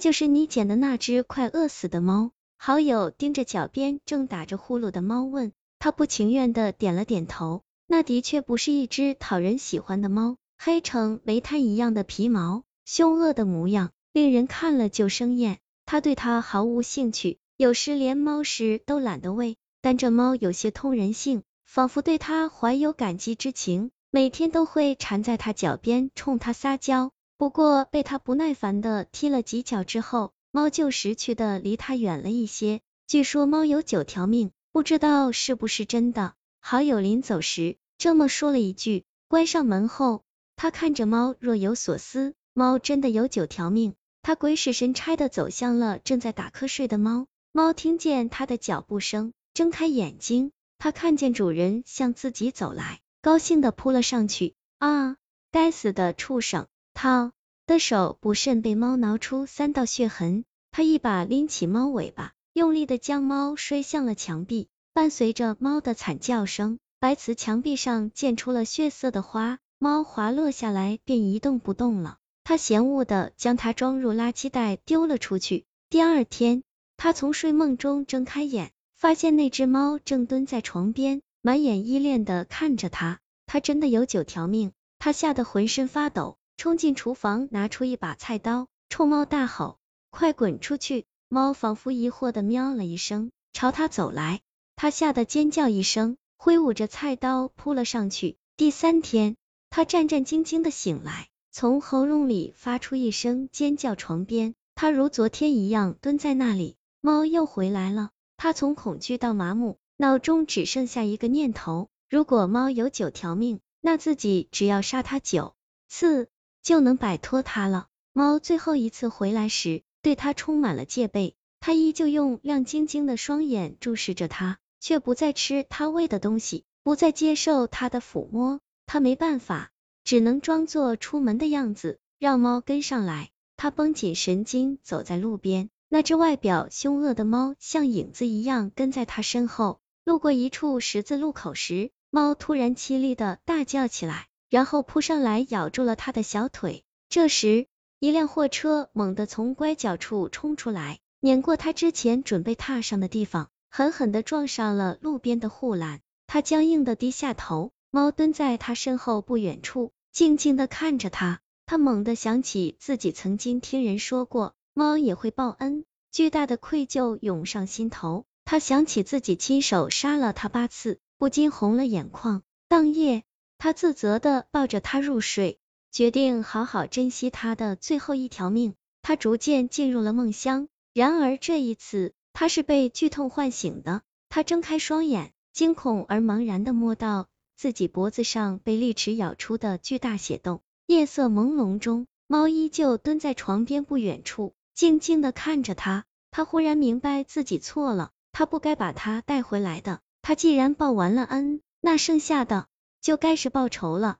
就是你捡的那只快饿死的猫。好友盯着脚边正打着呼噜的猫问，他不情愿的点了点头。那的确不是一只讨人喜欢的猫，黑成煤炭一样的皮毛，凶恶的模样，令人看了就生厌。他对它毫无兴趣，有时连猫食都懒得喂。但这猫有些通人性，仿佛对他怀有感激之情，每天都会缠在他脚边冲他撒娇。不过被他不耐烦的踢了几脚之后，猫就识趣的离他远了一些。据说猫有九条命，不知道是不是真的。好友临走时这么说了一句。关上门后，他看着猫若有所思。猫真的有九条命？他鬼使神差的走向了正在打瞌睡的猫。猫听见他的脚步声，睁开眼睛，他看见主人向自己走来，高兴的扑了上去。啊！该死的畜生！他。的手不慎被猫挠出三道血痕，他一把拎起猫尾巴，用力的将猫摔向了墙壁，伴随着猫的惨叫声，白瓷墙壁上溅出了血色的花，猫滑落下来便一动不动了。他嫌恶的将它装入垃圾袋丢了出去。第二天，他从睡梦中睁开眼，发现那只猫正蹲在床边，满眼依恋的看着他。他真的有九条命，他吓得浑身发抖。冲进厨房，拿出一把菜刀，冲猫大吼：“快滚出去！”猫仿佛疑惑的喵了一声，朝他走来。他吓得尖叫一声，挥舞着菜刀扑了上去。第三天，他战战兢兢的醒来，从喉咙里发出一声尖叫。床边，他如昨天一样蹲在那里。猫又回来了。他从恐惧到麻木，脑中只剩下一个念头：如果猫有九条命，那自己只要杀它九次。就能摆脱它了。猫最后一次回来时，对它充满了戒备。它依旧用亮晶晶的双眼注视着它，却不再吃它喂的东西，不再接受它的抚摸。它没办法，只能装作出门的样子，让猫跟上来。它绷紧神经，走在路边。那只外表凶恶的猫像影子一样跟在它身后。路过一处十字路口时，猫突然凄厉的大叫起来。然后扑上来咬住了他的小腿。这时，一辆货车猛地从拐角处冲出来，碾过他之前准备踏上的地方，狠狠地撞上了路边的护栏。他僵硬的低下头，猫蹲在他身后不远处，静静的看着他。他猛地想起自己曾经听人说过，猫也会报恩，巨大的愧疚涌上心头。他想起自己亲手杀了他八次，不禁红了眼眶。当夜。他自责的抱着他入睡，决定好好珍惜他的最后一条命。他逐渐进入了梦乡，然而这一次他是被剧痛唤醒的。他睁开双眼，惊恐而茫然的摸到自己脖子上被利齿咬出的巨大血洞。夜色朦胧中，猫依旧蹲在床边不远处，静静的看着他。他忽然明白自己错了，他不该把他带回来的。他既然报完了恩，那剩下的。就该是报仇了。